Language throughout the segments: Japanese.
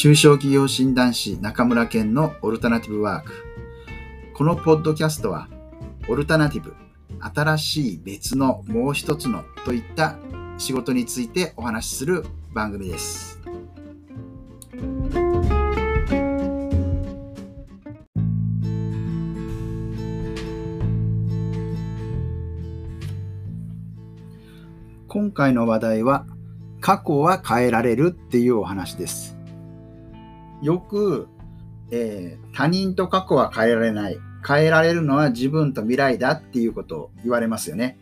中小企業診断士中村健のオルタナティブワーク。このポッドキャストは、オルタナティブ、新しい別のもう一つのといった仕事についてお話しする番組です。今回の話題は過去は変えられるっていうお話です。よく、えー、他人と過去は変えられない。変えられるのは自分と未来だっていうことを言われますよね。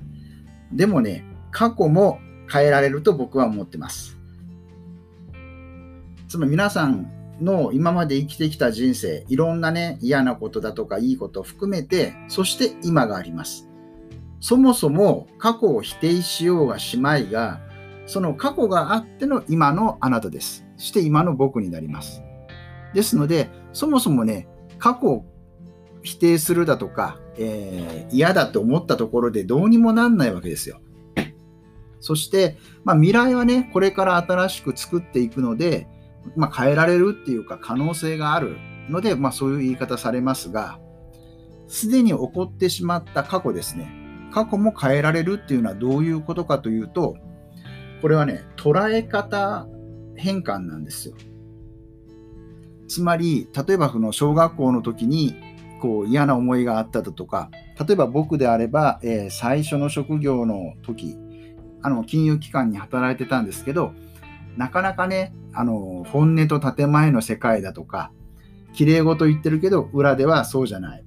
でもね、過去も変えられると僕は思ってます。つまり皆さんの今まで生きてきた人生、いろんなね、嫌なことだとかいいことを含めて、そして今があります。そもそも過去を否定しようがしまいが、その過去があっての今のあなたです。そして今の僕になります。ですので、そもそもね、過去を否定するだとか、えー、嫌だと思ったところでどうにもなんないわけですよ。そして、まあ、未来はね、これから新しく作っていくので、まあ、変えられるっていうか可能性があるので、まあ、そういう言い方されますが、すでに起こってしまった過去ですね。過去も変えられるっていうのはどういうことかというと、これはね、捉え方変換なんですよ。つまり、例えばその小学校の時にこう嫌な思いがあっただとか、例えば僕であれば、えー、最初の職業の時、あの金融機関に働いてたんですけど、なかなかね、あの本音と建前の世界だとか、綺麗事言ってるけど、裏ではそうじゃない。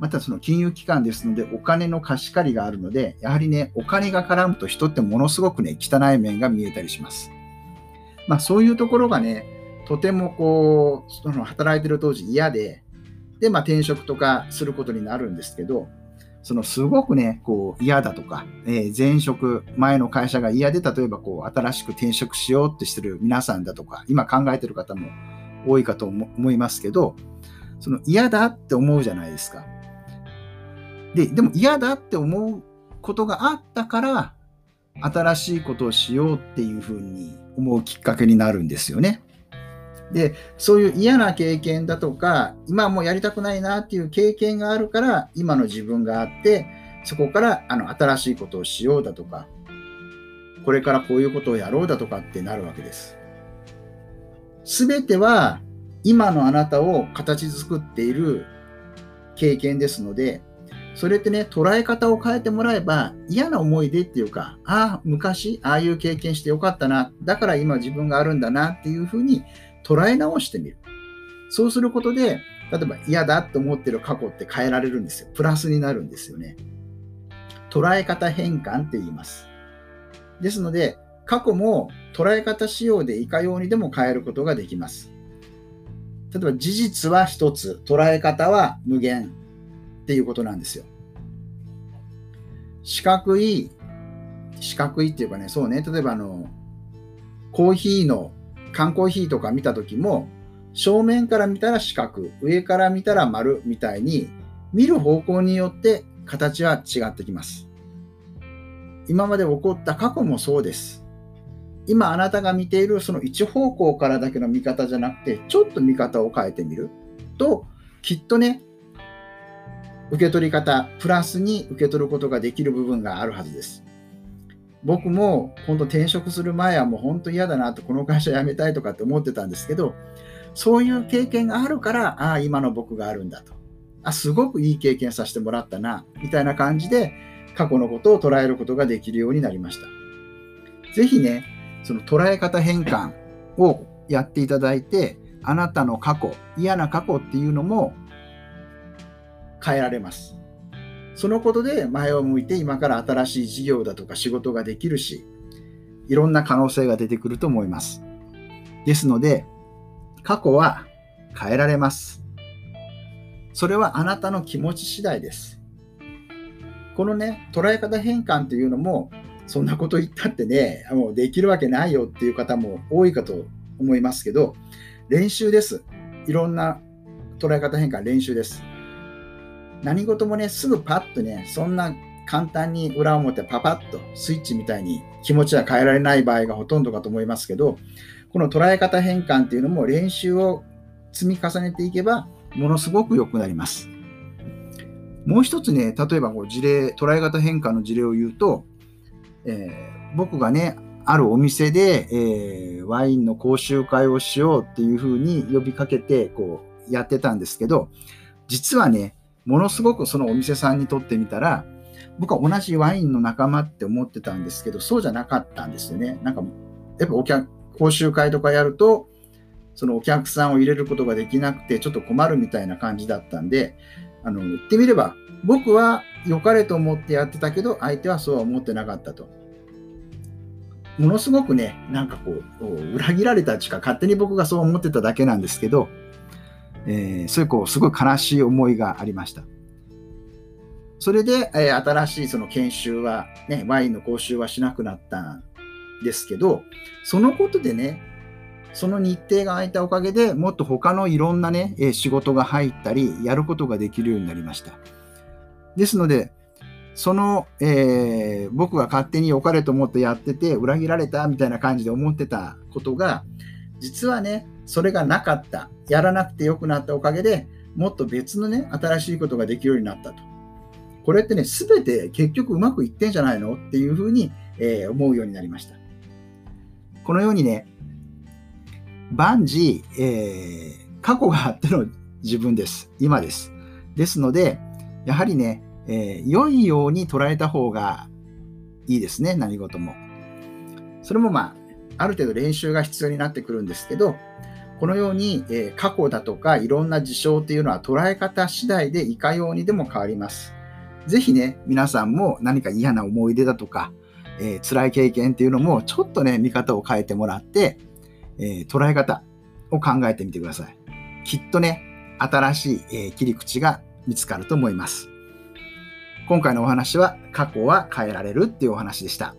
またその金融機関ですので、お金の貸し借りがあるので、やはりね、お金が絡むと人ってものすごくね、汚い面が見えたりします。まあそういうところがね、とてもこう、その働いてる当時嫌で、で、まあ転職とかすることになるんですけど、そのすごくね、こう嫌だとか、えー、前職、前の会社が嫌で、例えばこう新しく転職しようってしてる皆さんだとか、今考えてる方も多いかと思いますけど、その嫌だって思うじゃないですか。で、でも嫌だって思うことがあったから、新しいことをしようっていうふうに思うきっかけになるんですよね。で、そういう嫌な経験だとか、今もうやりたくないなっていう経験があるから、今の自分があって、そこからあの新しいことをしようだとか、これからこういうことをやろうだとかってなるわけです。すべては今のあなたを形作っている経験ですので、それってね、捉え方を変えてもらえば、嫌な思い出っていうか、ああ、昔、ああいう経験してよかったな、だから今自分があるんだなっていうふうに捉え直してみる。そうすることで、例えば嫌だって思ってる過去って変えられるんですよ。プラスになるんですよね。捉え方変換って言います。ですので、過去も捉え方仕様でいかようにでも変えることができます。例えば事実は一つ、捉え方は無限っていうことなんですよ。四角い、四角いっていうかね、そうね、例えばあの、コーヒーの缶コーヒーとか見た時も、正面から見たら四角、上から見たら丸みたいに、見る方向によって形は違ってきます。今まで起こった過去もそうです。今あなたが見ているその一方向からだけの見方じゃなくて、ちょっと見方を変えてみると、きっとね、受け取り方、プラスに受け取ることができる部分があるはずです。僕も本当転職する前はもう本当嫌だなと、この会社辞めたいとかって思ってたんですけど、そういう経験があるから、ああ、今の僕があるんだと。あ、すごくいい経験させてもらったな、みたいな感じで、過去のことを捉えることができるようになりました。ぜひね、その捉え方変換をやっていただいて、あなたの過去、嫌な過去っていうのも変えられます。そのことで前を向いて今から新しい事業だとか仕事ができるし、いろんな可能性が出てくると思います。ですので、過去は変えられます。それはあなたの気持ち次第です。このね、捉え方変換というのも、そんなこと言ったってね、もうできるわけないよっていう方も多いかと思いますけど、練習です。いろんな捉え方変換練習です。何事もね、すぐパッとね、そんな簡単に裏表パパッとスイッチみたいに気持ちは変えられない場合がほとんどかと思いますけど、この捉え方変換っていうのも練習を積み重ねていけば、ものすごく良くなります。もう一つね、例えばこう事例、捉え方変換の事例を言うと、えー、僕がね、あるお店で、えー、ワインの講習会をしようっていうふうに呼びかけてこうやってたんですけど、実はね、ものすごくそのお店さんにとってみたら、僕は同じワインの仲間って思ってたんですけど、そうじゃなかったんですよね。なんか、やっぱお客、講習会とかやると、そのお客さんを入れることができなくて、ちょっと困るみたいな感じだったんで、あの、言ってみれば、僕は良かれと思ってやってたけど、相手はそうは思ってなかったと。ものすごくね、なんかこう、裏切られたちか、勝手に僕がそう思ってただけなんですけど、えー、そういうこう、すごい悲しい思いがありました。それで、えー、新しいその研修は、ね、ワインの講習はしなくなったんですけど、そのことでね、その日程が空いたおかげでもっと他のいろんなね、え仕事が入ったり、やることができるようになりました。ですので、その、えー、僕が勝手に良かれと思ってやってて、裏切られたみたいな感じで思ってたことが、実はね、それがなかった。やらなくてよくなったおかげでもっと別のね、新しいことができるようになったと。これってね、すべて結局うまくいってんじゃないの？っていうふうに、えー、思うようになりました。このようにね、万事、えー、過去があっての自分です。今です。ですので、やはりね、えー、良いように捉えた方がいいですね、何事も。それもまあ、ある程度練習が必要になってくるんですけど、このように、え、過去だとかいろんな事象っていうのは捉え方次第でいかようにでも変わります。ぜひね、皆さんも何か嫌な思い出だとか、えー、辛い経験っていうのもちょっとね、見方を変えてもらって、えー、捉え方を考えてみてください。きっとね、新しい、えー、切り口が見つかると思います。今回のお話は過去は変えられるっていうお話でした。